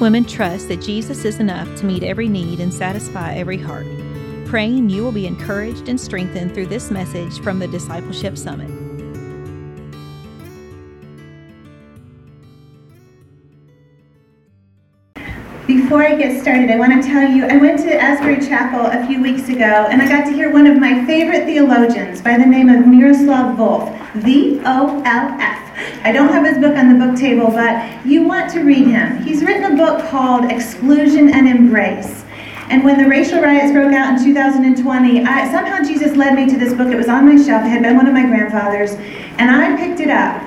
women trust that Jesus is enough to meet every need and satisfy every heart. Praying you will be encouraged and strengthened through this message from the Discipleship Summit. Before I get started, I want to tell you I went to Asbury Chapel a few weeks ago and I got to hear one of my favorite theologians by the name of Miroslav Volf, V O L F. I don't have his book on the book table, but you want to read him. He's written a book called Exclusion and Embrace. And when the racial riots broke out in 2020, I, somehow Jesus led me to this book. It was on my shelf. It had been one of my grandfather's, and I picked it up.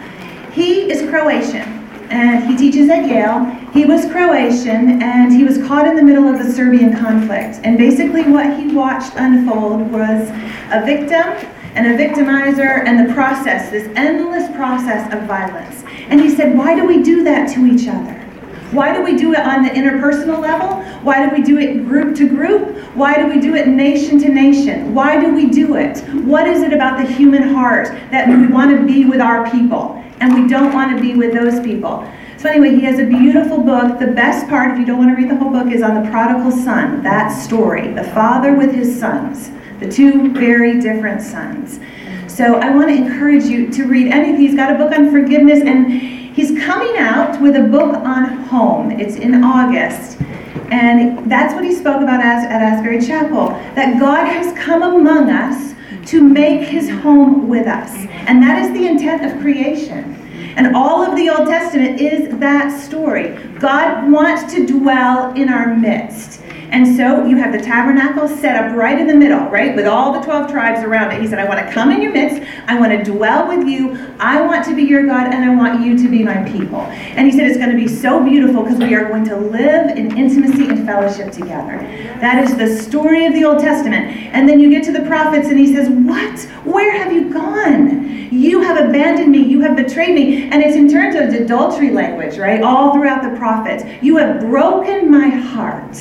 He is Croatian, and he teaches at Yale. He was Croatian, and he was caught in the middle of the Serbian conflict. And basically, what he watched unfold was a victim and a victimizer and the process, this endless process of violence. And he said, Why do we do that to each other? Why do we do it on the interpersonal level? Why do we do it group to group? Why do we do it nation to nation? Why do we do it? What is it about the human heart that we want to be with our people and we don't want to be with those people? So, anyway, he has a beautiful book. The best part, if you don't want to read the whole book, is on the prodigal son, that story, the father with his sons the two very different sons. So I want to encourage you to read anything. He's got a book on forgiveness, and he's coming out with a book on home. It's in August. And that's what he spoke about as, at Asbury Chapel that God has come among us to make his home with us. And that is the intent of creation. And all of the Old Testament is that story. God wants to dwell in our midst. And so you have the tabernacle set up right in the middle, right, with all the 12 tribes around it. He said, I want to come in your midst. I want to dwell with you. I want to be your God, and I want you to be my people. And he said, It's going to be so beautiful because we are going to live in intimacy and fellowship together. That is the story of the Old Testament. And then you get to the prophets, and he says, What? Where have you gone? You have abandoned me. You have betrayed me. And it's in terms of adultery language, right? All throughout the prophets. You have broken my heart.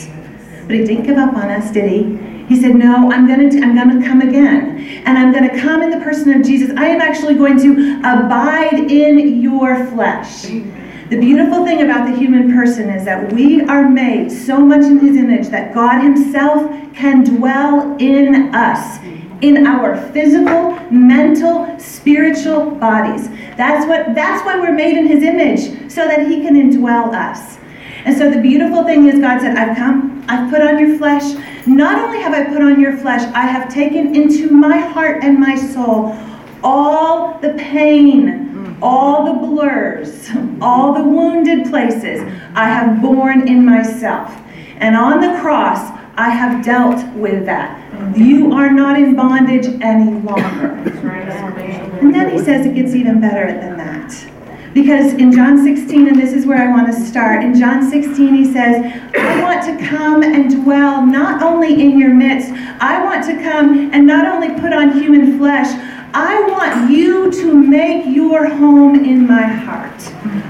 But he didn't give up on us, did he? He said, No, I'm going to I'm going to come again. And I'm going to come in the person of Jesus. I am actually going to abide in your flesh. The beautiful thing about the human person is that we are made so much in his image that God himself can dwell in us in our physical, mental, spiritual bodies. That's what that's why we're made in his image so that he can indwell us. And so the beautiful thing is, God said, I've come, I've put on your flesh. Not only have I put on your flesh, I have taken into my heart and my soul all the pain, all the blurs, all the wounded places I have borne in myself. And on the cross, I have dealt with that. You are not in bondage any longer. And then he says it gets even better than that. Because in John 16, and this is where I want to start, in John 16, he says, I want to come and dwell not only in your midst, I want to come and not only put on human flesh, I want you to make your home in my heart.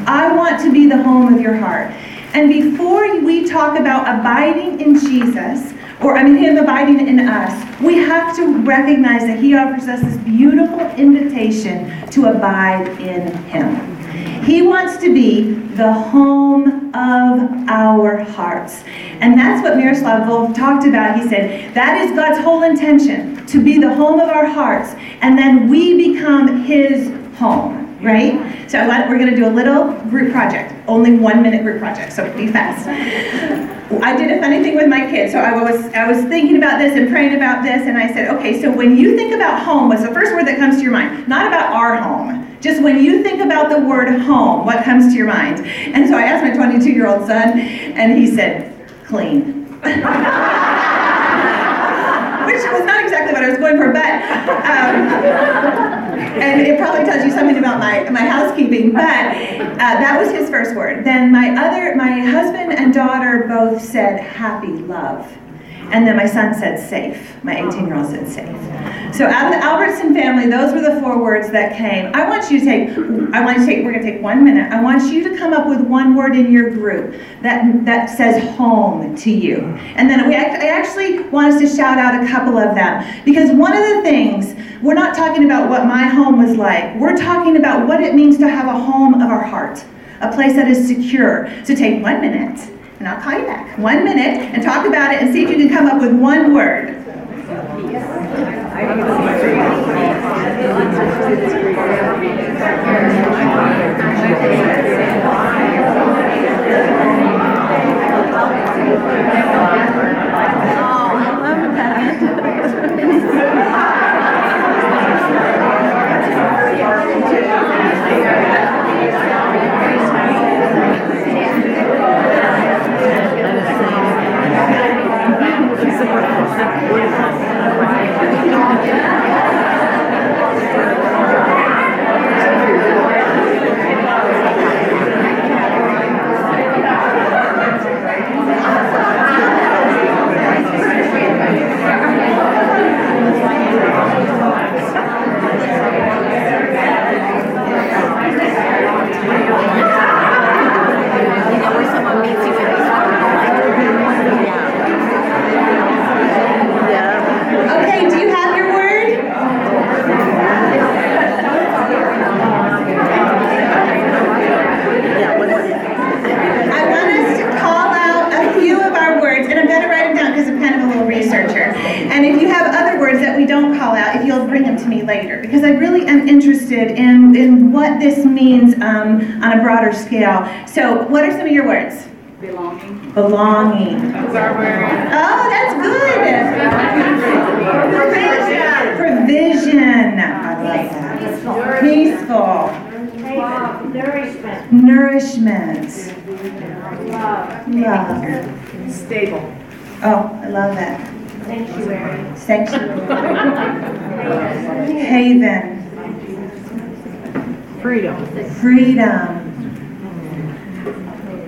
I want to be the home of your heart. And before we talk about abiding in Jesus, or I mean, Him abiding in us, we have to recognize that He offers us this beautiful invitation to abide in Him. He wants to be the home of our hearts. And that's what Miroslav Volf talked about. He said, that is God's whole intention, to be the home of our hearts. And then we become his home, right? So we're going to do a little group project, only one minute group project, so be fast. I did a funny thing with my kids. So I was I was thinking about this and praying about this, and I said, okay, so when you think about home, what's the first word that comes to your mind? Not about our home. Just when you think about the word home, what comes to your mind? And so I asked my 22 year old son, and he said, clean. Which was not exactly what I was going for, but, um, and it probably tells you something about my, my housekeeping, but uh, that was his first word. Then my other, my husband and daughter both said happy love. And then my son said safe. My 18 year old said safe. So out of the Albertson family, those were the four words that came. I want you to take, I want you to take, we're going to take one minute. I want you to come up with one word in your group that, that says home to you. And then we, I actually want us to shout out a couple of them. Because one of the things, we're not talking about what my home was like. We're talking about what it means to have a home of our heart, a place that is secure. So take one minute and I'll call you back. One minute and talk about it and see if you can come up with one word. Okay, do you have your word? I want us to call out a few of our words, and I'm going to write them down because I'm kind of a little researcher. And if you have other words that we don't call out, if you'll bring them to me later, because I really am interested in, in what this means um, on a broader scale. So, what are some of your words? Belonging. Belonging. Is our word. Oh, that's good. Provision. I love that. Peaceful. Nourishment, Nourishment. love, Love. Stable. Oh, I love that. Sanctuary, Sanctuary. Haven. Freedom. Freedom.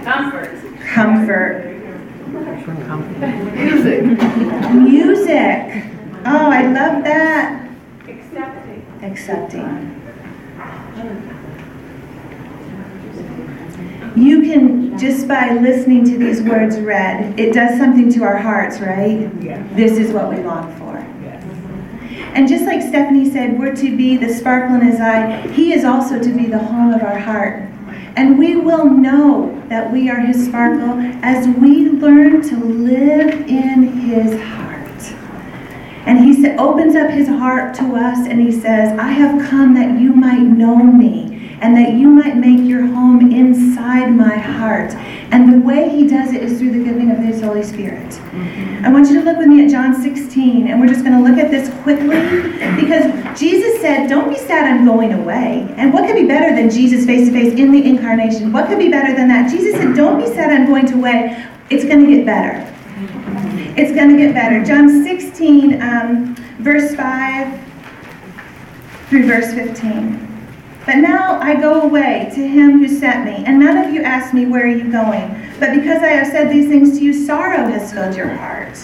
Comfort. Comfort. Music. Music. Oh, I love that. accepting, Accepting. You can, just by listening to these words read, it does something to our hearts, right? Yeah. This is what we long for. And just like Stephanie said, we're to be the sparkle in his eye, he is also to be the home of our heart. And we will know that we are his sparkle as we learn to live in his heart. And he opens up his heart to us and he says, I have come that you might know me and that you might make your home inside my heart. And the way he does it is through the giving of his Holy Spirit. I want you to look with me at John 16, and we're just going to look at this quickly because Jesus said, Don't be sad I'm going away. And what could be better than Jesus face to face in the incarnation? What could be better than that? Jesus said, Don't be sad I'm going away. It's going to get better. It's going to get better. John 16, um, verse 5 through verse 15. But now I go away to him who sent me, and none of you ask me, Where are you going? But because I have said these things to you, sorrow has filled your heart.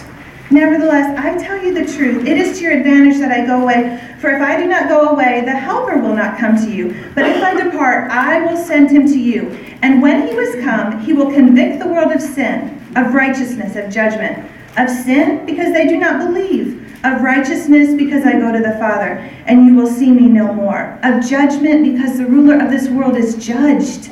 Nevertheless, I tell you the truth. It is to your advantage that I go away. For if I do not go away, the Helper will not come to you. But if I depart, I will send him to you. And when he was come, he will convict the world of sin, of righteousness, of judgment. Of sin, because they do not believe. Of righteousness, because I go to the Father, and you will see me no more. Of judgment, because the ruler of this world is judged.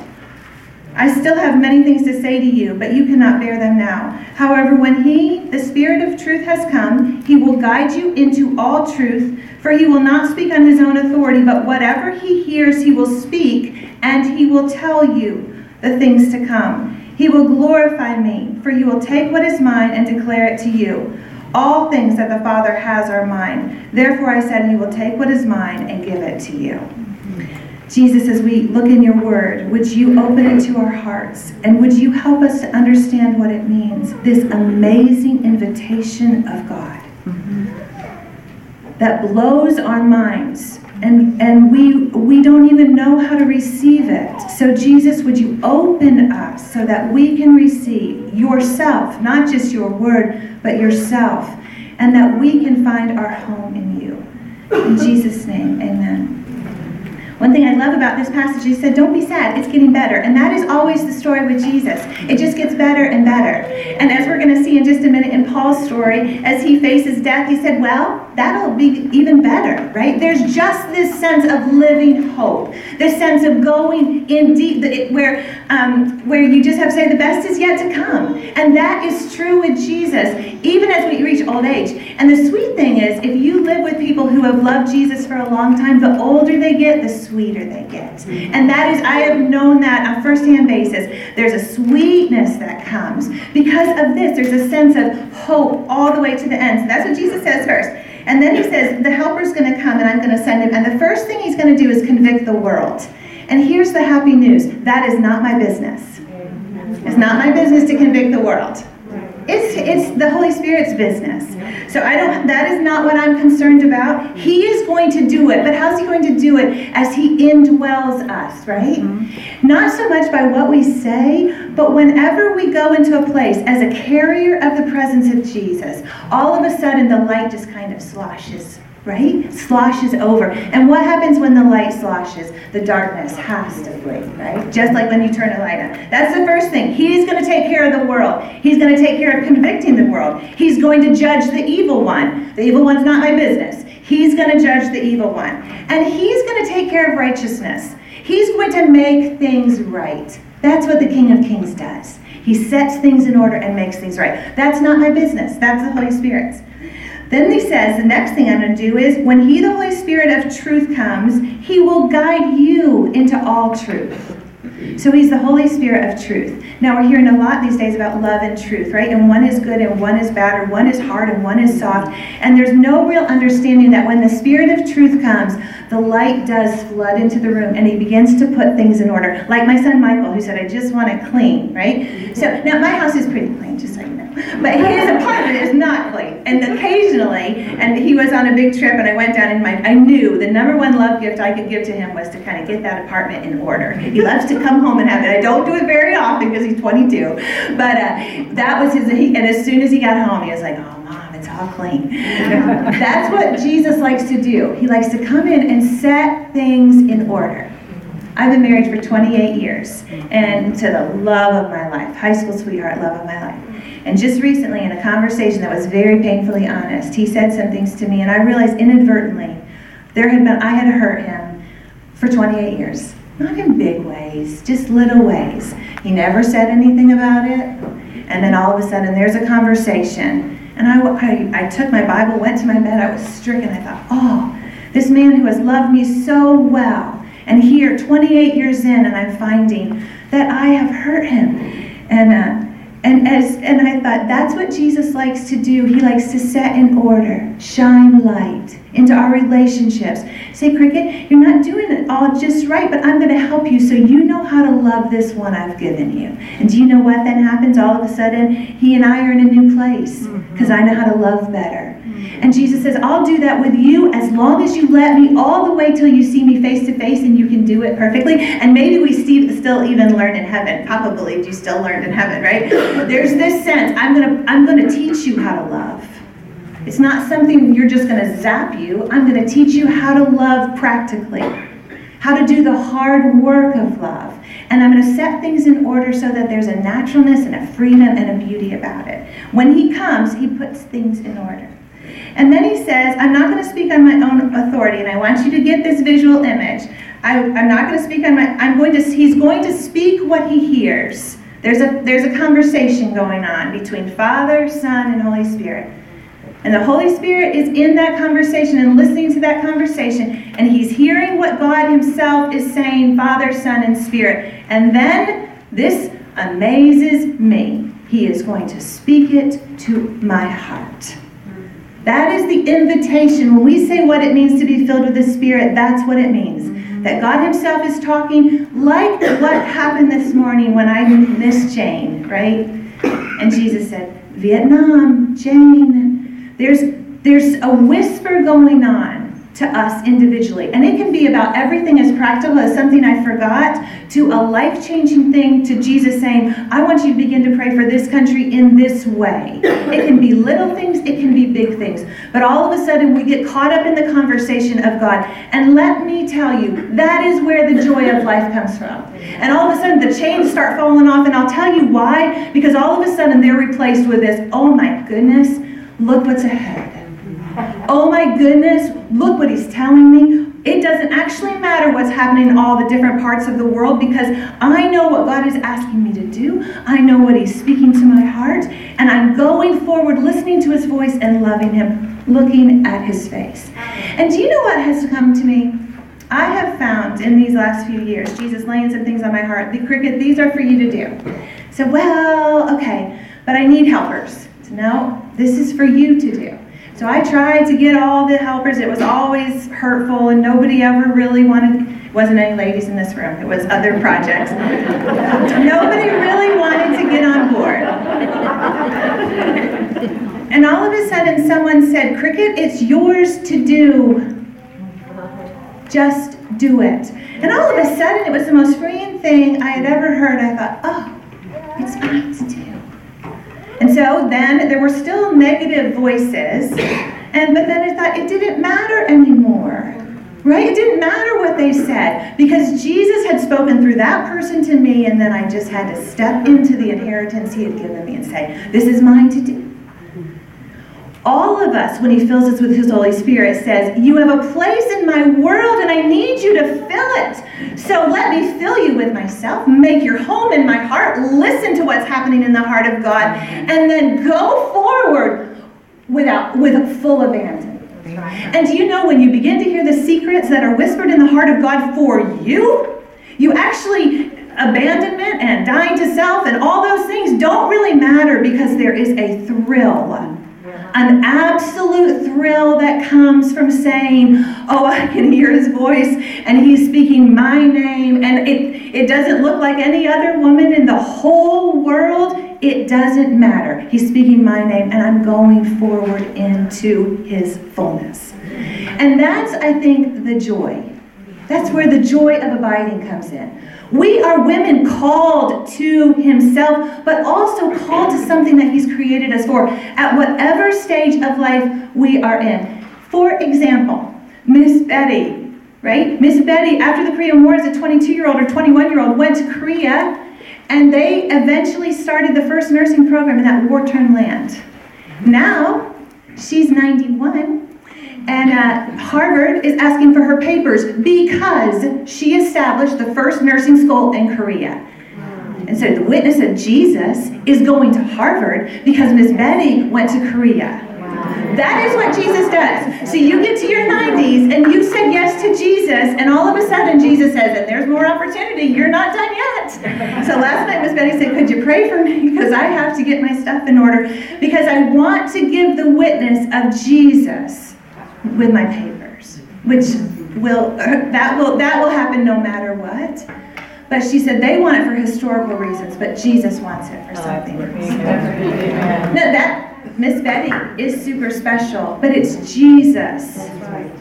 I still have many things to say to you, but you cannot bear them now. However, when He, the Spirit of truth, has come, He will guide you into all truth, for He will not speak on His own authority, but whatever He hears, He will speak, and He will tell you the things to come. He will glorify me, for He will take what is mine and declare it to you. All things that the Father has are mine. Therefore, I said, He will take what is mine and give it to you. Jesus, as we look in your word, would you open it to our hearts and would you help us to understand what it means? This amazing invitation of God mm-hmm. that blows our minds and, and we, we don't even know how to receive it. So, Jesus, would you open us so that we can receive yourself, not just your word, but yourself, and that we can find our home in you. In Jesus' name, amen. One thing I love about this passage, he said, Don't be sad, it's getting better. And that is always the story with Jesus. It just gets better and better. And as we're going to see in just a minute in Paul's story, as he faces death, he said, Well, that'll be even better, right? There's just this sense of living hope, this sense of going in deep, where, um, where you just have to say the best is yet to come. And that is true with Jesus, even as we reach old age. And the sweet thing is, if you live with people who have loved Jesus for a long time, the older they get, the sweeter they get. And that is, I have known that on a firsthand basis. There's a sweetness that comes because of this. There's a sense of hope all the way to the end. So that's what Jesus says first. And then he says, The helper's going to come and I'm going to send him. And the first thing he's going to do is convict the world. And here's the happy news that is not my business. It's not my business to convict the world. It's, it's the Holy Spirit's business. So I don't that is not what I'm concerned about. He is going to do it, but how's he going to do it as he indwells us, right? Mm-hmm. Not so much by what we say, but whenever we go into a place as a carrier of the presence of Jesus, all of a sudden the light just kind of sloshes right? Sloshes over. And what happens when the light sloshes? The darkness has to flee, right? Just like when you turn a light on. That's the first thing. He's going to take care of the world. He's going to take care of convicting the world. He's going to judge the evil one. The evil one's not my business. He's going to judge the evil one. And he's going to take care of righteousness. He's going to make things right. That's what the King of Kings does. He sets things in order and makes things right. That's not my business. That's the Holy Spirit's. Then he says, the next thing I'm going to do is when he, the Holy Spirit of truth, comes, he will guide you into all truth. So he's the Holy Spirit of truth. Now we're hearing a lot these days about love and truth, right? And one is good and one is bad, or one is hard and one is soft. And there's no real understanding that when the Spirit of truth comes, the light does flood into the room and he begins to put things in order. Like my son Michael, who said, I just want it clean, right? So now my house is pretty clean, just so you know. But his apartment is not clean. And occasionally, and he was on a big trip and I went down and my, I knew the number one love gift I could give to him was to kind of get that apartment in order. He loves to come home and have it. I don't do it very often because he's 22. But uh, that was his, and as soon as he got home, he was like, oh, it's all clean. That's what Jesus likes to do. He likes to come in and set things in order. I've been married for 28 years and to the love of my life, high school sweetheart, love of my life. And just recently, in a conversation that was very painfully honest, he said some things to me, and I realized inadvertently there had been I had hurt him for 28 years. Not in big ways, just little ways. He never said anything about it. And then all of a sudden, there's a conversation. And I, I, I took my Bible, went to my bed, I was stricken. I thought, oh, this man who has loved me so well. And here, 28 years in, and I'm finding that I have hurt him. And, uh, and as and I thought that's what Jesus likes to do. He likes to set in order, shine light into our relationships. Say, Cricket, you're not doing it all just right, but I'm going to help you so you know how to love this one I've given you. And do you know what then happens? All of a sudden, he and I are in a new place mm-hmm. because I know how to love better. And Jesus says, I'll do that with you as long as you let me all the way till you see me face to face and you can do it perfectly. And maybe we still even learn in heaven. Papa believed you still learned in heaven, right? There's this sense, I'm gonna I'm gonna teach you how to love. It's not something you're just gonna zap you. I'm gonna teach you how to love practically. How to do the hard work of love. And I'm going to set things in order so that there's a naturalness and a freedom and a beauty about it. When he comes, he puts things in order. And then he says, I'm not going to speak on my own authority, and I want you to get this visual image. I, am not going to speak on my, I'm going to, he's going to speak what he hears. There's a, there's a conversation going on between Father, Son, and Holy Spirit. And the Holy Spirit is in that conversation and listening to that conversation, and he's hearing what God himself is saying, Father, Son, and Spirit. And then this amazes me. He is going to speak it to my heart. That is the invitation. When we say what it means to be filled with the Spirit, that's what it means. Mm-hmm. That God Himself is talking like what happened this morning when I missed Jane, right? And Jesus said, Vietnam, Jane. There's, there's a whisper going on to us individually. And it can be about everything as practical as something I forgot to a life changing thing to Jesus saying, I want you to begin to pray for this country in this way. It can be little things, it can be big things. But all of a sudden, we get caught up in the conversation of God. And let me tell you, that is where the joy of life comes from. And all of a sudden, the chains start falling off. And I'll tell you why. Because all of a sudden, they're replaced with this oh my goodness, look what's ahead. Oh my goodness, look what he's telling me. It doesn't actually matter what's happening in all the different parts of the world because I know what God is asking me to do. I know what He's speaking to my heart, and I'm going forward, listening to His voice and loving Him, looking at His face. And do you know what has come to me? I have found in these last few years, Jesus laying some things on my heart. The cricket, these are for you to do. So, well, okay, but I need helpers. So, no, this is for you to do. So I tried to get all the helpers. It was always hurtful, and nobody ever really wanted. Wasn't any ladies in this room. It was other projects. nobody really wanted to get on board. And all of a sudden, someone said, "Cricket, it's yours to do. Just do it." And all of a sudden, it was the most freeing thing I had ever heard. I thought, "Oh, it's mine to do." And so then there were still negative voices, and but then I thought it didn't matter anymore. Right? It didn't matter what they said because Jesus had spoken through that person to me, and then I just had to step into the inheritance he had given me and say, This is mine to do. All of us, when he fills us with his Holy Spirit, says, You have a place in my world and I need you to fill it. So let me fill you with myself, make your home in my heart, listen to what's happening in the heart of God, and then go forward without with a full abandon. And do you know when you begin to hear the secrets that are whispered in the heart of God for you, you actually abandonment and dying to self and all those things don't really matter because there is a thrill an absolute thrill that comes from saying, Oh, I can hear his voice and he's speaking my name. And it, it doesn't look like any other woman in the whole world. It doesn't matter. He's speaking my name and I'm going forward into his fullness. And that's, I think, the joy. That's where the joy of abiding comes in. We are women called to Himself, but also called to something that He's created us for at whatever stage of life we are in. For example, Miss Betty, right? Miss Betty, after the Korean War, as a 22 year old or 21 year old, went to Korea and they eventually started the first nursing program in that war torn land. Now, she's 91 and uh, Harvard is asking for her papers because she established the first nursing school in Korea. And so the witness of Jesus is going to Harvard because Miss Betty went to Korea. That is what Jesus does. So you get to your 90s and you said yes to Jesus, and all of a sudden Jesus says, and there's more opportunity, you're not done yet. So last night Miss Betty said, Could you pray for me? Because I have to get my stuff in order. Because I want to give the witness of Jesus with my papers, which will that will that will happen no matter what. But she said they want it for historical reasons, but Jesus wants it for something else. No, that Miss Betty is super special, but it's Jesus.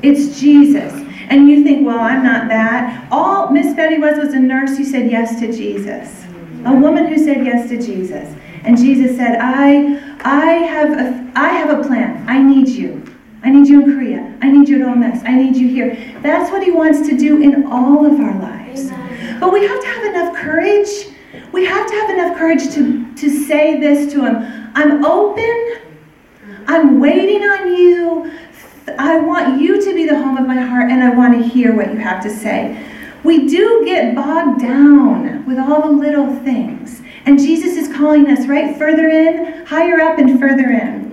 It's Jesus. And you think, well, I'm not that. All Miss Betty was was a nurse who said yes to Jesus. A woman who said yes to Jesus. And Jesus said, I I have a I have a plan. I need you. I need you in Korea. I need you at Miss. I need you here. That's what he wants to do in all of our lives. But we have to have enough courage. We have to have enough courage to, to say this to him. I'm open. I'm waiting on you. I want you to be the home of my heart, and I want to hear what you have to say. We do get bogged down with all the little things. And Jesus is calling us right further in, higher up, and further in.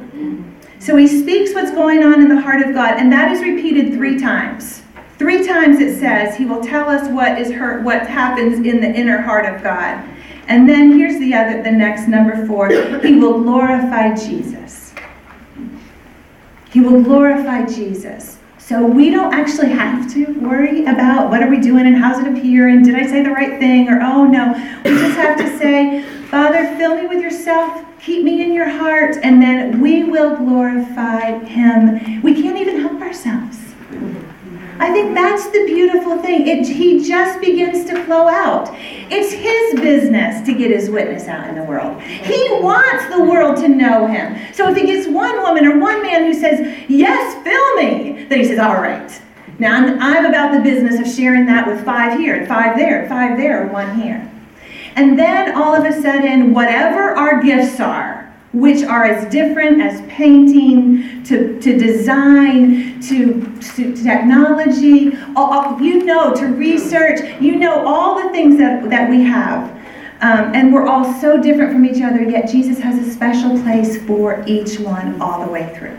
So he speaks what's going on in the heart of God, and that is repeated three times. Three times it says he will tell us what is hurt, what happens in the inner heart of God. And then here's the other, the next number four. He will glorify Jesus. He will glorify Jesus. So we don't actually have to worry about what are we doing and how's it appear and did I say the right thing or oh no. We just have to say, Father, fill me with yourself Keep me in your heart, and then we will glorify Him. We can't even help ourselves. I think that's the beautiful thing. It, he just begins to flow out. It's his business to get his witness out in the world. He wants the world to know him. So if he gets one woman or one man who says, Yes, fill me, then he says, All right. Now I'm, I'm about the business of sharing that with five here, and five there, five there, one here. And then all of a sudden, whatever our gifts are, which are as different as painting to, to design to, to technology. All- You know, to research, you know all the things that, that we have. Um, and we're all so different from each other, yet Jesus has a special place for each one all the way through.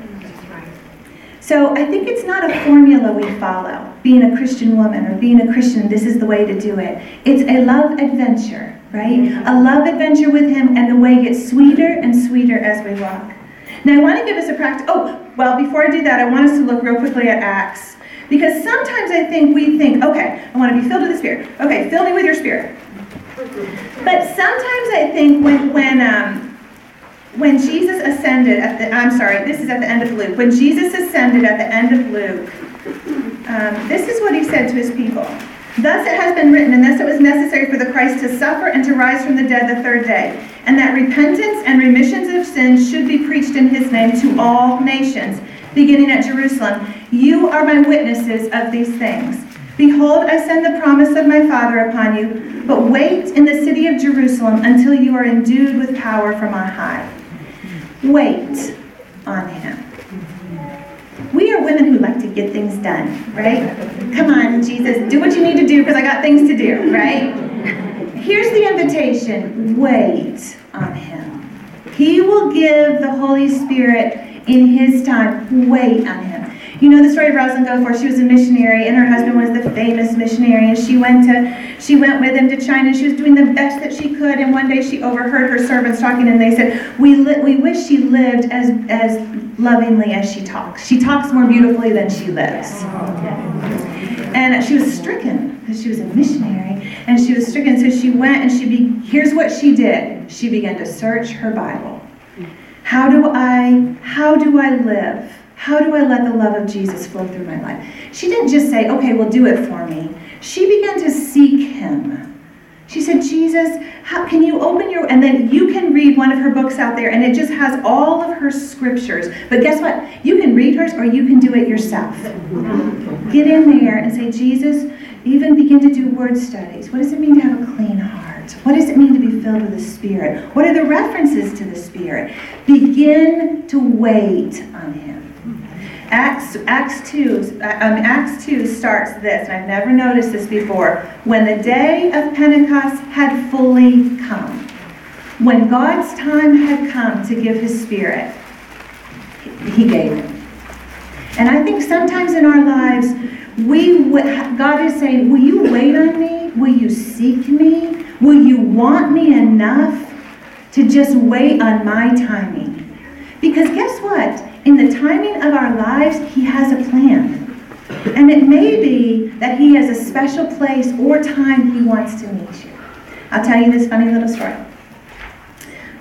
So I think it's not a formula we follow, being a Christian woman or being a Christian, this is the way to do it. It's a love adventure, right? A love adventure with Him, and the way gets sweeter and sweeter as we walk. Now I want to give us a practice. Oh, well, before I do that, I want us to look real quickly at Acts. Because sometimes I think we think, okay, I want to be filled with the Spirit. Okay, fill me with your Spirit. But sometimes I think when, when, um, when Jesus ascended at the, I'm sorry, this is at the end of Luke. When Jesus ascended at the end of Luke, um, this is what he said to his people. Thus it has been written, and thus it was necessary Christ to suffer and to rise from the dead the third day, and that repentance and remissions of sins should be preached in his name to all nations, beginning at Jerusalem. You are my witnesses of these things. Behold, I send the promise of my Father upon you, but wait in the city of Jerusalem until you are endued with power from on high. Wait on him. We are women who like to get things done, right? Come on, Jesus, do what you need to do because I got things to do, right? Here's the invitation wait on him. He will give the Holy Spirit in his time. Wait on him. You know the story of Rosalind Goforth. She was a missionary, and her husband was the famous missionary. And she went to, she went with him to China. She was doing the best that she could. And one day she overheard her servants talking, and they said, "We li- we wish she lived as as lovingly as she talks. She talks more beautifully than she lives." And she was stricken because she was a missionary, and she was stricken. So she went and she be, here's what she did. She began to search her Bible. How do I how do I live? How do I let the love of Jesus flow through my life? She didn't just say, "Okay, well do it for me." She began to seek him. She said, "Jesus, how can you open your and then you can read one of her books out there and it just has all of her scriptures. But guess what? You can read hers or you can do it yourself. Get in there and say, "Jesus, even begin to do word studies. What does it mean to have a clean heart? What does it mean to be filled with the Spirit? What are the references to the Spirit? Begin to wait on Him. Acts, Acts 2, um, Acts 2 starts this, and I've never noticed this before. When the day of Pentecost had fully come, when God's time had come to give His Spirit, He gave it. And I think sometimes in our lives, we God is saying, Will you wait on me? Will you seek me? Will you want me enough to just wait on my timing? Because guess what? In the timing of our lives, He has a plan. And it may be that He has a special place or time He wants to meet you. I'll tell you this funny little story.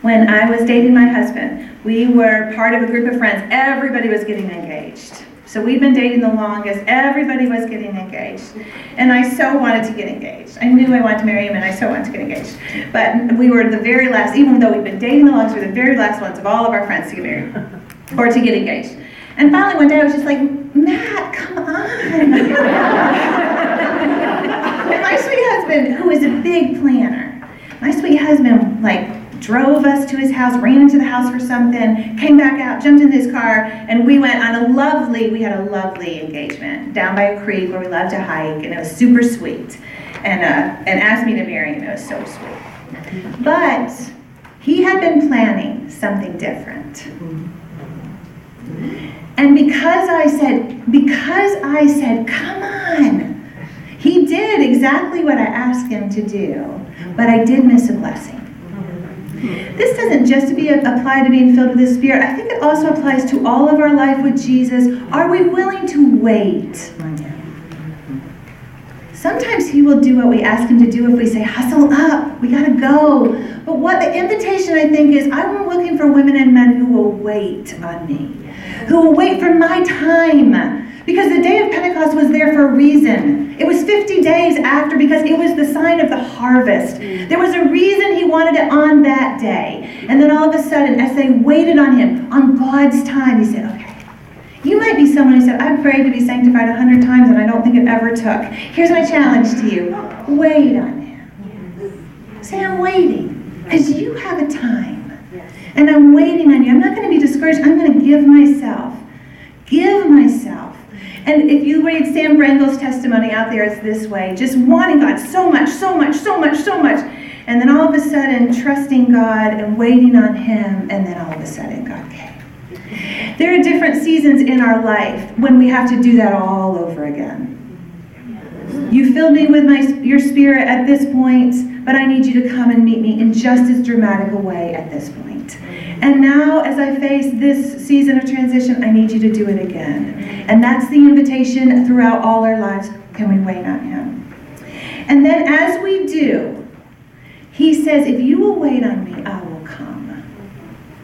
When I was dating my husband, we were part of a group of friends. Everybody was getting engaged. So we've been dating the longest. Everybody was getting engaged. And I so wanted to get engaged. I knew I wanted to marry him and I so wanted to get engaged. But we were the very last, even though we'd been dating the longest, we were the very last ones of all of our friends to get married or to get engaged. And finally one day I was just like, Matt, come on. and my sweet husband, who is a big planner, my sweet husband, like, drove us to his house, ran into the house for something, came back out, jumped in his car, and we went on a lovely, we had a lovely engagement down by a creek where we loved to hike, and it was super sweet. And, uh, and asked me to marry him. It was so sweet. But he had been planning something different. And because I said, because I said, come on, he did exactly what I asked him to do, but I did miss a blessing. This doesn't just be apply to being filled with the Spirit. I think it also applies to all of our life with Jesus. Are we willing to wait? Sometimes He will do what we ask Him to do if we say, hustle up, we gotta go. But what the invitation I think is, I'm looking for women and men who will wait on me, who will wait for my time. Because the day of Pentecost was there for a reason. It was 50 days after because it was the sign of the harvest. Mm. There was a reason he wanted it on that day. And then all of a sudden, as they waited on him, on God's time, he said, okay. You might be someone who said, I've prayed to be sanctified a hundred times and I don't think it ever took. Here's my challenge to you. Wait on him. Say, I'm waiting. Because you have a time. And I'm waiting on you. I'm not going to be discouraged. I'm going to give myself. Give myself. And if you read Sam Brengle's testimony out there, it's this way just wanting God so much, so much, so much, so much. And then all of a sudden, trusting God and waiting on Him, and then all of a sudden, God came. There are different seasons in our life when we have to do that all over again. You filled me with my, your spirit at this point, but I need you to come and meet me in just as dramatic a way at this point. And now, as I face this season of transition, I need you to do it again. And that's the invitation throughout all our lives. Can we wait on Him? And then, as we do, He says, If you will wait on me, I will come.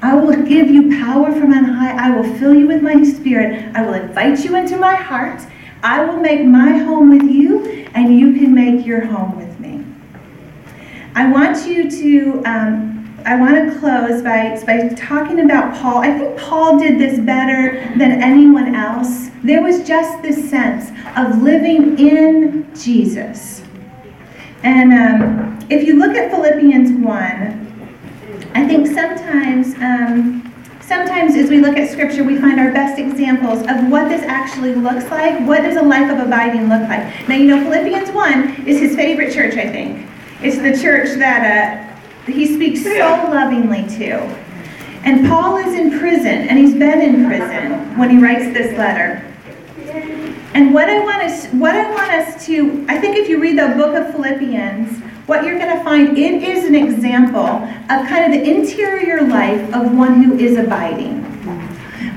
I will give you power from on high. I will fill you with my spirit. I will invite you into my heart. I will make my home with you, and you can make your home with me. I want you to, um, I want to close by, by talking about Paul. I think Paul did this better than anyone else. There was just this sense of living in Jesus. And um, if you look at Philippians 1, I think sometimes. Um, sometimes as we look at scripture, we find our best examples of what this actually looks like. What does a life of abiding look like? Now, you know, Philippians 1 is his favorite church, I think. It's the church that uh, he speaks so lovingly to. And Paul is in prison, and he's been in prison when he writes this letter. And what I want us, what I want us to, I think if you read the book of Philippians, what you're going to find, it is an example of kind of the interior life of one who is abiding.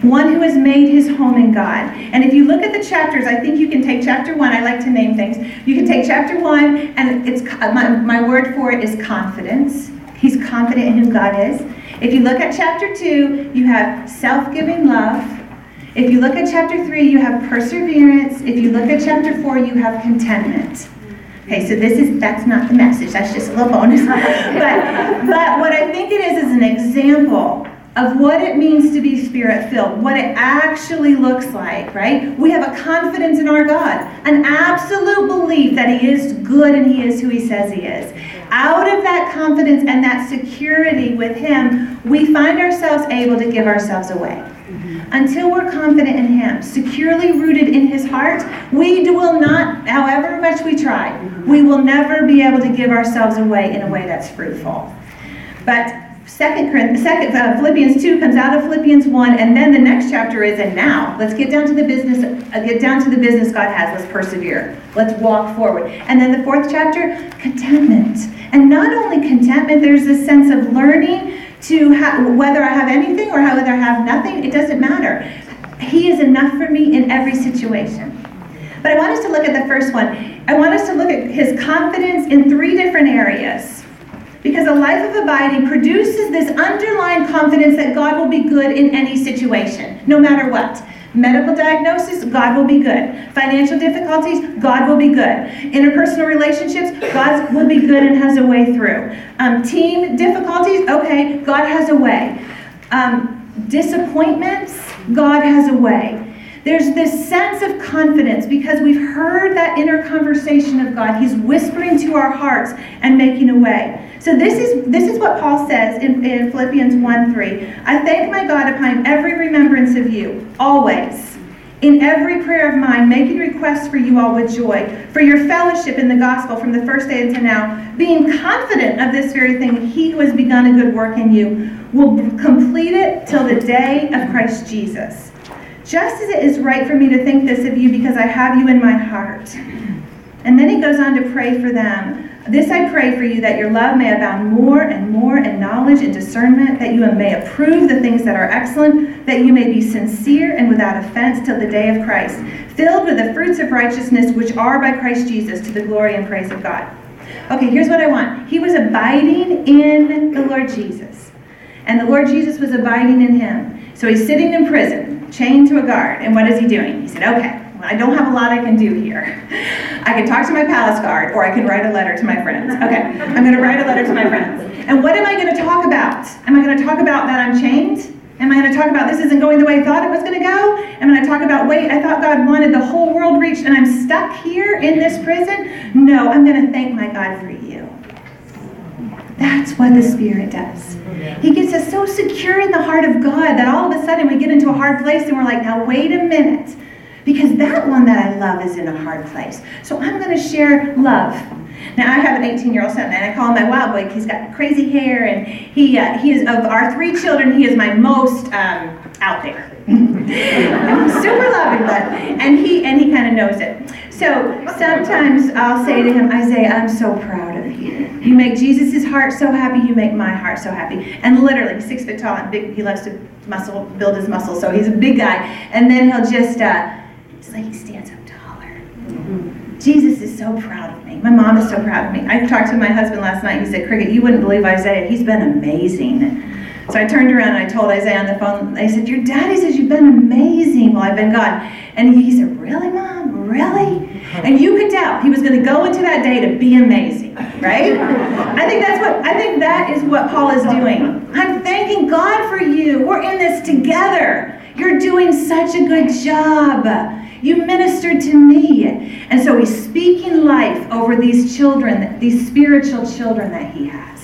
One who has made his home in God. And if you look at the chapters, I think you can take chapter one. I like to name things. You can take chapter one, and it's uh, my, my word for it is confidence. He's confident in who God is. If you look at chapter two, you have self giving love. If you look at chapter three, you have perseverance. If you look at chapter four, you have contentment. Okay, so this is that's not the message. That's just a little bonus. but but what I think it is is an example of what it means to be spirit filled, what it actually looks like, right? We have a confidence in our God, an absolute belief that He is good and He is who He says He is. Out of that confidence and that security with Him, we find ourselves able to give ourselves away. Until we're confident in Him, securely rooted in His heart, we will not, however much we try, we will never be able to give ourselves away in a way that's fruitful. But Second, second uh, Philippians 2 comes out of Philippians 1, and then the next chapter is, and now, let's get down to the business, uh, get down to the business God has. Let's persevere. Let's walk forward. And then the fourth chapter, contentment. And not only contentment, there's this sense of learning to ha- whether I have anything or whether I have nothing, it doesn't matter. He is enough for me in every situation. But I want us to look at the first one. I want us to look at his confidence in three different areas. Because a life of abiding produces this underlying confidence that God will be good in any situation, no matter what. Medical diagnosis, God will be good. Financial difficulties, God will be good. Interpersonal relationships, God will be good and has a way through. Um, team difficulties, okay, God has a way. Um, disappointments, God has a way. There's this sense of confidence because we've heard that inner conversation of God. He's whispering to our hearts and making a way. So this is this is what Paul says in, in Philippians 1 3. I thank my God upon every remembrance of you, always. In every prayer of mine, making requests for you all with joy, for your fellowship in the gospel from the first day until now, being confident of this very thing, he who has begun a good work in you will complete it till the day of Christ Jesus. Just as it is right for me to think this of you because I have you in my heart. And then he goes on to pray for them. This I pray for you that your love may abound more and more in knowledge and discernment, that you may approve the things that are excellent, that you may be sincere and without offense till the day of Christ, filled with the fruits of righteousness which are by Christ Jesus to the glory and praise of God. Okay, here's what I want. He was abiding in the Lord Jesus, and the Lord Jesus was abiding in him. So he's sitting in prison, chained to a guard, and what is he doing? He said, Okay, I don't have a lot I can do here. I can talk to my palace guard, or I can write a letter to my friends. Okay, I'm going to write a letter to my friends. And what am I going to talk about? Am I going to talk about that I'm chained? Am I going to talk about this isn't going the way I thought it was going to go? Am I going to talk about, wait, I thought God wanted the whole world reached and I'm stuck here in this prison? No, I'm going to thank my God for you. That's what the Spirit does. He gets us so secure in the heart of God that all of a sudden we get into a hard place and we're like, now wait a minute. Because that one that I love is in a hard place. So I'm going to share love. Now I have an 18-year-old son, and I call him my wild boy. He's got crazy hair, and he uh, he is of our three children. He is my most um, out there. super loving, but and he and he kind of knows it. So sometimes I'll say to him, Isaiah, I'm so proud of you. You make Jesus' heart so happy. You make my heart so happy. And literally, six foot tall and big. He loves to muscle build his muscle, so he's a big guy. And then he'll just uh, it's like he stands up taller. Jesus is so proud of me. My mom is so proud of me. I talked to my husband last night. He said, Cricket, you wouldn't believe Isaiah. He's been amazing. So I turned around and I told Isaiah on the phone, I said, Your daddy says you've been amazing while I've been gone. And he said, Really, Mom? Really? And you could tell he was going to go into that day to be amazing, right? I think that's what I think that is what Paul is doing. I'm thanking God for you. We're in this together. You're doing such a good job. You ministered to me. And so he's speaking life over these children, these spiritual children that he has.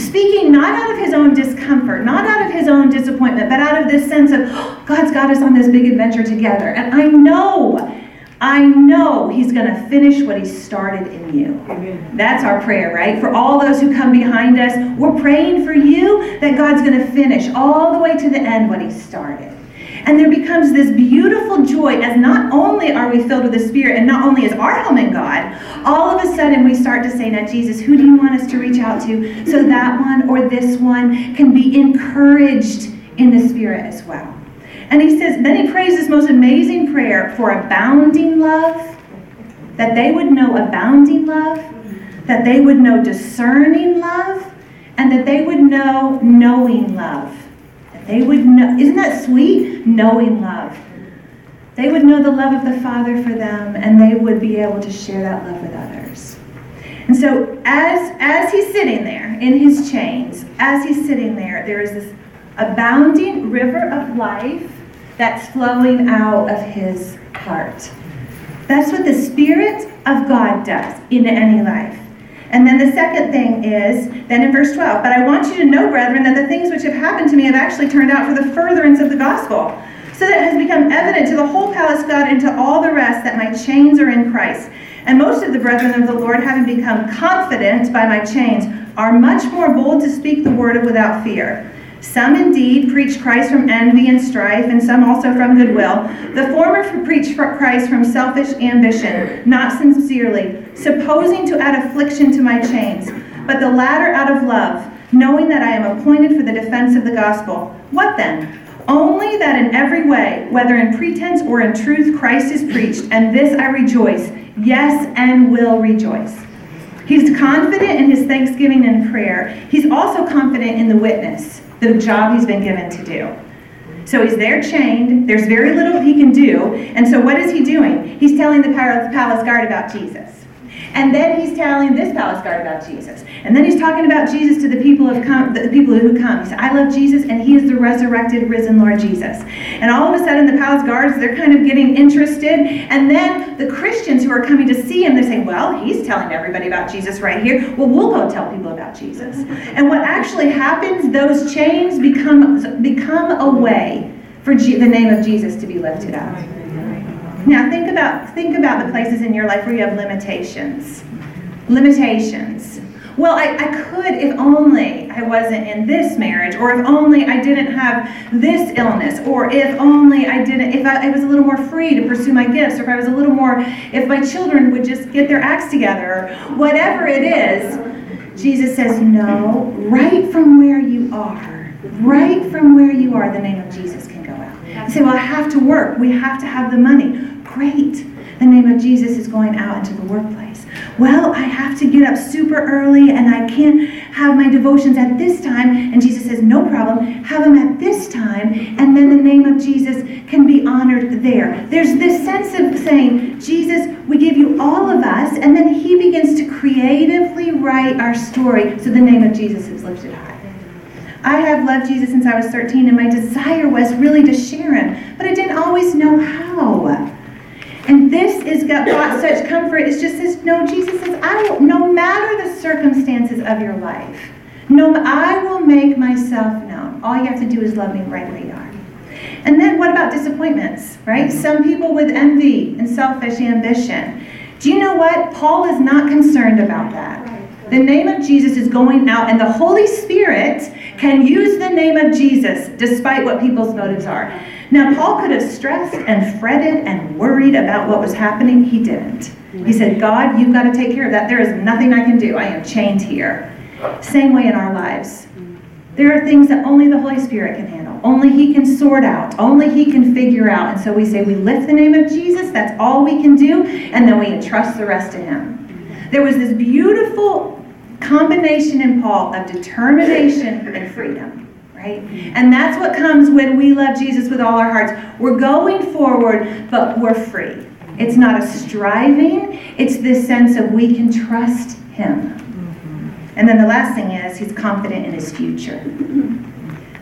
Speaking not out of his own discomfort, not out of his own disappointment, but out of this sense of, oh, God's got us on this big adventure together. And I know, I know he's going to finish what he started in you. Amen. That's our prayer, right? For all those who come behind us, we're praying for you that God's going to finish all the way to the end what he started. And there becomes this beautiful joy as not only are we filled with the Spirit and not only is our home in God, all of a sudden we start to say, Now, Jesus, who do you want us to reach out to so that one or this one can be encouraged in the Spirit as well? And he says, then he prays this most amazing prayer for abounding love, that they would know abounding love, that they would know discerning love, and that they would know knowing love. That They would know, isn't that sweet? Knowing love. They would know the love of the Father for them, and they would be able to share that love with others. And so, as, as he's sitting there in his chains, as he's sitting there, there is this abounding river of life that's flowing out of his heart. That's what the Spirit of God does in any life. And then the second thing is, then in verse 12, but I want you to know, brethren, that the things which have happened to me have actually turned out for the furtherance of the gospel, so that it has become evident to the whole palace God and to all the rest that my chains are in Christ. And most of the brethren of the Lord, having become confident by my chains, are much more bold to speak the word of without fear. Some indeed preach Christ from envy and strife, and some also from goodwill. The former preach Christ from selfish ambition, not sincerely, supposing to add affliction to my chains, but the latter out of love, knowing that I am appointed for the defense of the gospel. What then? Only that in every way, whether in pretense or in truth, Christ is preached, and this I rejoice, yes, and will rejoice. He's confident in his thanksgiving and prayer. He's also confident in the witness the job he's been given to do. So he's there chained. There's very little he can do. And so what is he doing? He's telling the palace guard about Jesus. And then he's telling this palace guard about Jesus. And then he's talking about Jesus to the people of the people who come. He said, I love Jesus, and he is the resurrected, risen Lord Jesus. And all of a sudden, the palace guards, they're kind of getting interested. And then the Christians who are coming to see him, they say, Well, he's telling everybody about Jesus right here. Well, we'll go tell people about Jesus. And what actually happens, those chains become, become a way for G- the name of Jesus to be lifted up. Now think about think about the places in your life where you have limitations. Limitations. Well, I, I could if only I wasn't in this marriage, or if only I didn't have this illness, or if only I didn't, if I, I was a little more free to pursue my gifts, or if I was a little more, if my children would just get their acts together, whatever it is, Jesus says, no, right from where you are, right from where you are, the name of Jesus can go out. You say, well, I have to work. We have to have the money. Great. The name of Jesus is going out into the workplace. Well, I have to get up super early and I can't have my devotions at this time. And Jesus says, no problem. Have them at this time. And then the name of Jesus can be honored there. There's this sense of saying, Jesus, we give you all of us. And then he begins to creatively write our story so the name of Jesus is lifted high. I have loved Jesus since I was 13, and my desire was really to share him, but I didn't always know how. And this is got brought such comfort. It's just this no, Jesus says, I will, no matter the circumstances of your life, No, I will make myself known. All you have to do is love me right where you are. And then what about disappointments, right? Some people with envy and selfish ambition. Do you know what? Paul is not concerned about that. The name of Jesus is going out, and the Holy Spirit can use the name of Jesus despite what people's motives are. Now, Paul could have stressed and fretted and worried about what was happening. He didn't. He said, God, you've got to take care of that. There is nothing I can do. I am chained here. Same way in our lives. Mm. There are things that only the Holy Spirit can handle. Only He can sort out. Only He can figure out. And so we say, we lift the name of Jesus. That's all we can do. And then we entrust the rest to Him. Mm. There was this beautiful combination in Paul of determination and freedom. Right? Mm-hmm. And that's what comes when we love Jesus with all our hearts. We're going forward, but we're free. It's not a striving, it's this sense of we can trust Him. Mm-hmm. And then the last thing is, he's confident in his future.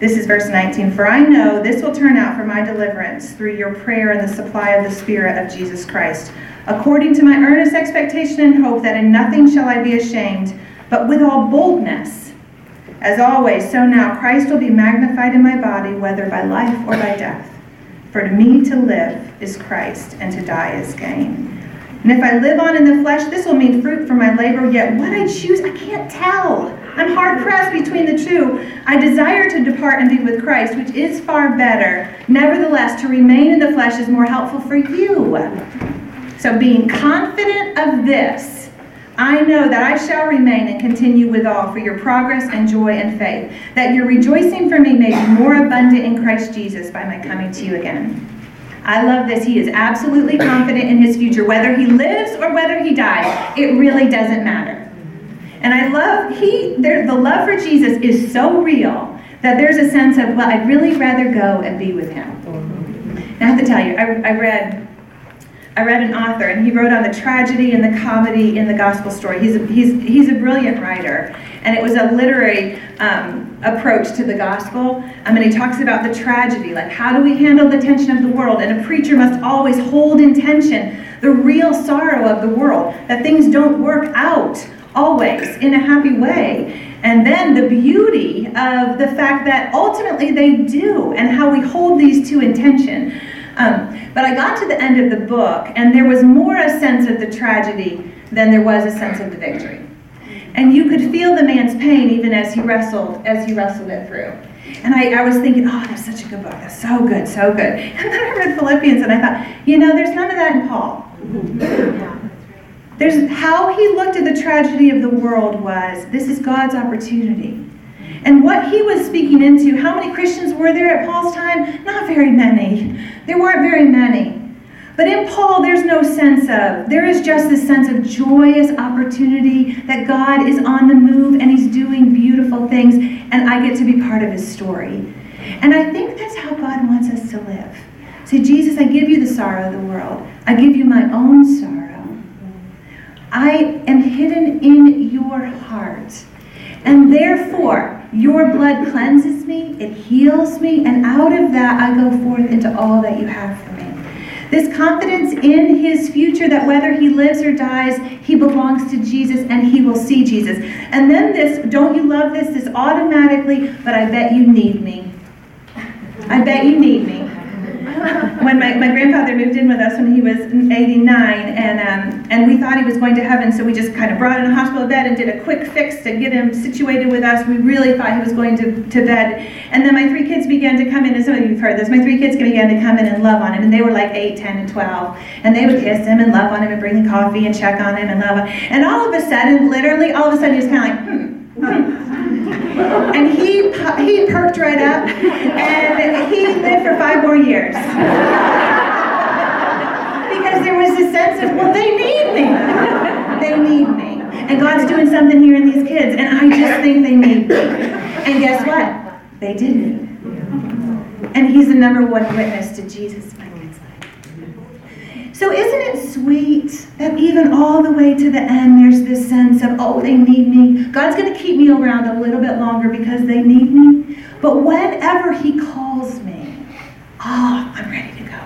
This is verse 19. For I know this will turn out for my deliverance through your prayer and the supply of the Spirit of Jesus Christ, according to my earnest expectation and hope that in nothing shall I be ashamed, but with all boldness. As always, so now Christ will be magnified in my body, whether by life or by death. For to me to live is Christ, and to die is gain. And if I live on in the flesh, this will mean fruit for my labor, yet what I choose, I can't tell. I'm hard pressed between the two. I desire to depart and be with Christ, which is far better. Nevertheless, to remain in the flesh is more helpful for you. So, being confident of this, I know that I shall remain and continue with all for your progress and joy and faith, that your rejoicing for me may be more abundant in Christ Jesus by my coming to you again. I love this. He is absolutely confident in his future. Whether he lives or whether he dies, it really doesn't matter. And I love, he, there, the love for Jesus is so real that there's a sense of, well, I'd really rather go and be with him. And I have to tell you, I, I read I read an author, and he wrote on the tragedy and the comedy in the gospel story. He's a, he's, he's a brilliant writer, and it was a literary um, approach to the gospel. I mean, he talks about the tragedy, like how do we handle the tension of the world? And a preacher must always hold in tension the real sorrow of the world, that things don't work out always in a happy way. And then the beauty of the fact that ultimately they do, and how we hold these two in tension. Um, but I got to the end of the book, and there was more a sense of the tragedy than there was a sense of the victory. And you could feel the man's pain even as he wrestled, as he wrestled it through. And I, I was thinking, oh, that's such a good book. That's so good, so good. And then I read Philippians and I thought, you know, there's none of that in Paul. There's how he looked at the tragedy of the world was this is God's opportunity. And what he was speaking into, how many Christians were there at Paul's time? Not very many. There weren't very many. But in Paul, there's no sense of, there is just this sense of joyous opportunity that God is on the move and he's doing beautiful things, and I get to be part of his story. And I think that's how God wants us to live. Say, Jesus, I give you the sorrow of the world, I give you my own sorrow. I am hidden in your heart. And therefore, your blood cleanses me, it heals me, and out of that I go forth into all that you have for me. This confidence in his future that whether he lives or dies, he belongs to Jesus and he will see Jesus. And then this, don't you love this? This automatically, but I bet you need me. I bet you need me when my, my grandfather moved in with us when he was 89, and, um, and we thought he was going to heaven, so we just kind of brought in a hospital bed and did a quick fix to get him situated with us. We really thought he was going to, to bed. And then my three kids began to come in, and some of you have heard this, my three kids began to come in and love on him, and they were like 8, 10, and 12. And they would kiss him and love on him and bring him coffee and check on him and love on him. And all of a sudden, literally, all of a sudden, he was kind of like, hmm. And he, he perked right up, and he lived for five more years. because there was a sense of, well, they need me. They need me. And God's doing something here in these kids, and I just think they need me. And guess what? They did need And he's the number one witness to Jesus so isn't it sweet that even all the way to the end, there's this sense of, oh, they need me. God's going to keep me around a little bit longer because they need me. But whenever he calls me, oh, I'm ready to go.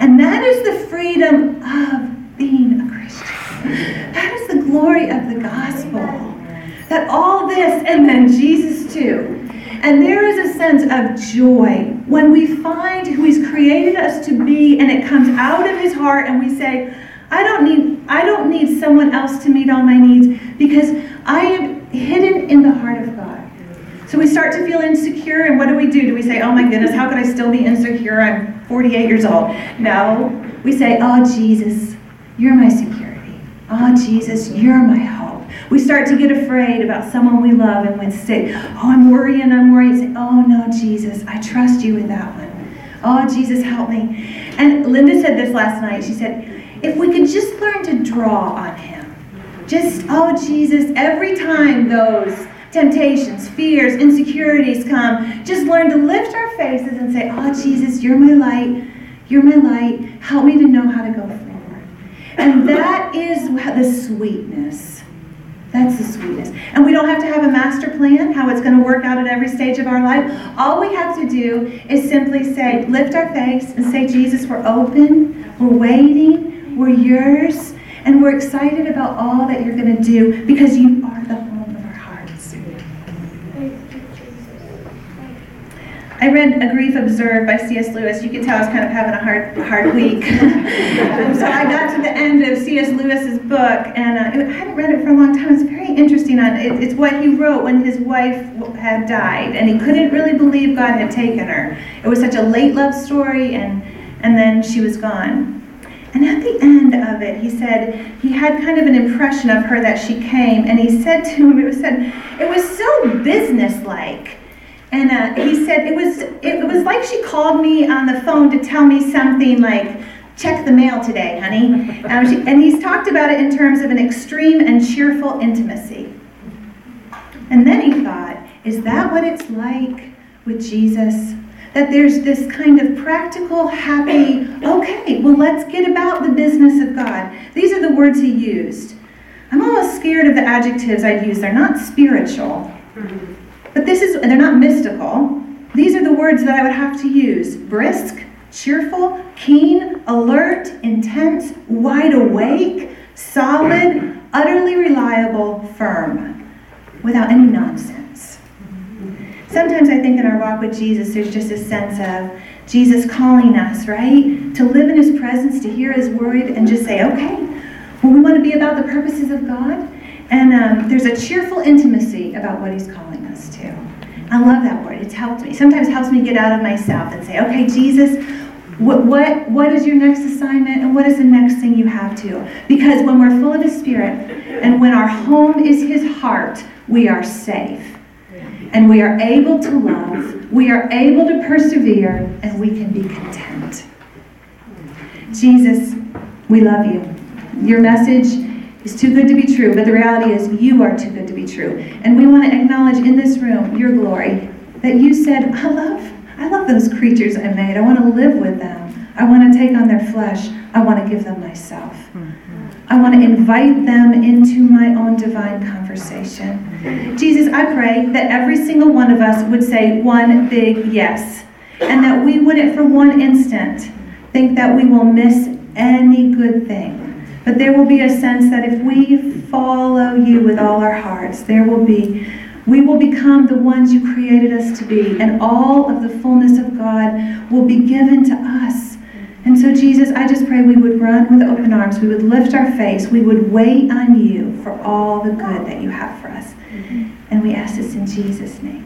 And that is the freedom of being a Christian. That is the glory of the gospel. That all this, and then Jesus too. And there is a sense of joy when we find who He's created us to be, and it comes out of His heart, and we say, I don't need I don't need someone else to meet all my needs because I am hidden in the heart of God. So we start to feel insecure, and what do we do? Do we say, Oh my goodness, how could I still be insecure? I'm 48 years old. No. We say, Oh Jesus, you're my security. Oh Jesus, you're my hope. We start to get afraid about someone we love and we say, Oh, I'm worrying, I'm. Say, Oh no, Jesus, I trust you with that one. Oh Jesus, help me. And Linda said this last night. She said, if we could just learn to draw on him. Just, oh Jesus, every time those temptations, fears, insecurities come, just learn to lift our faces and say, oh Jesus, you're my light. You're my light. Help me to know how to go. And that is the sweetness. That's the sweetness. And we don't have to have a master plan, how it's going to work out at every stage of our life. All we have to do is simply say, lift our face and say, Jesus, we're open, we're waiting, we're yours, and we're excited about all that you're going to do because you are the I read A Grief Observed by C.S. Lewis. You can tell I was kind of having a hard, hard week. so I got to the end of C.S. Lewis's book, and uh, I hadn't read it for a long time. It's very interesting. On it, it's what he wrote when his wife had died, and he couldn't really believe God had taken her. It was such a late love story, and and then she was gone. And at the end of it, he said he had kind of an impression of her that she came, and he said to him, it was said, it. And uh, he said it was it was like she called me on the phone to tell me something like, check the mail today, honey. Um, she, and he's talked about it in terms of an extreme and cheerful intimacy. And then he thought, is that what it's like with Jesus? that there's this kind of practical, happy, okay, well, let's get about the business of God. These are the words he used. I'm almost scared of the adjectives I'd use. They're not spiritual, but this is, and they're not mystical. These are the words that I would have to use brisk, cheerful, keen, alert, intense, wide awake, solid, utterly reliable, firm, without any nonsense. Sometimes I think in our walk with Jesus, there's just a sense of Jesus calling us, right? To live in his presence, to hear his word, and just say, okay, well, we want to be about the purposes of God. And um, there's a cheerful intimacy about what he's calling. I love that word. It's helped me. Sometimes helps me get out of myself and say, okay, Jesus, what, what, what is your next assignment and what is the next thing you have to? Because when we're full of the Spirit and when our home is his heart, we are safe and we are able to love, we are able to persevere, and we can be content. Jesus, we love you. Your message is too good to be true, but the reality is you are too good to be true. And we want to acknowledge in this room your glory that you said, I love, I love those creatures I made. I want to live with them. I want to take on their flesh. I want to give them myself. I want to invite them into my own divine conversation. Jesus, I pray that every single one of us would say one big yes, and that we wouldn't for one instant think that we will miss any good thing. But there will be a sense that if we follow you with all our hearts, there will be, we will become the ones you created us to be, and all of the fullness of God will be given to us. And so, Jesus, I just pray we would run with open arms. We would lift our face. We would wait on you for all the good that you have for us. And we ask this in Jesus' name.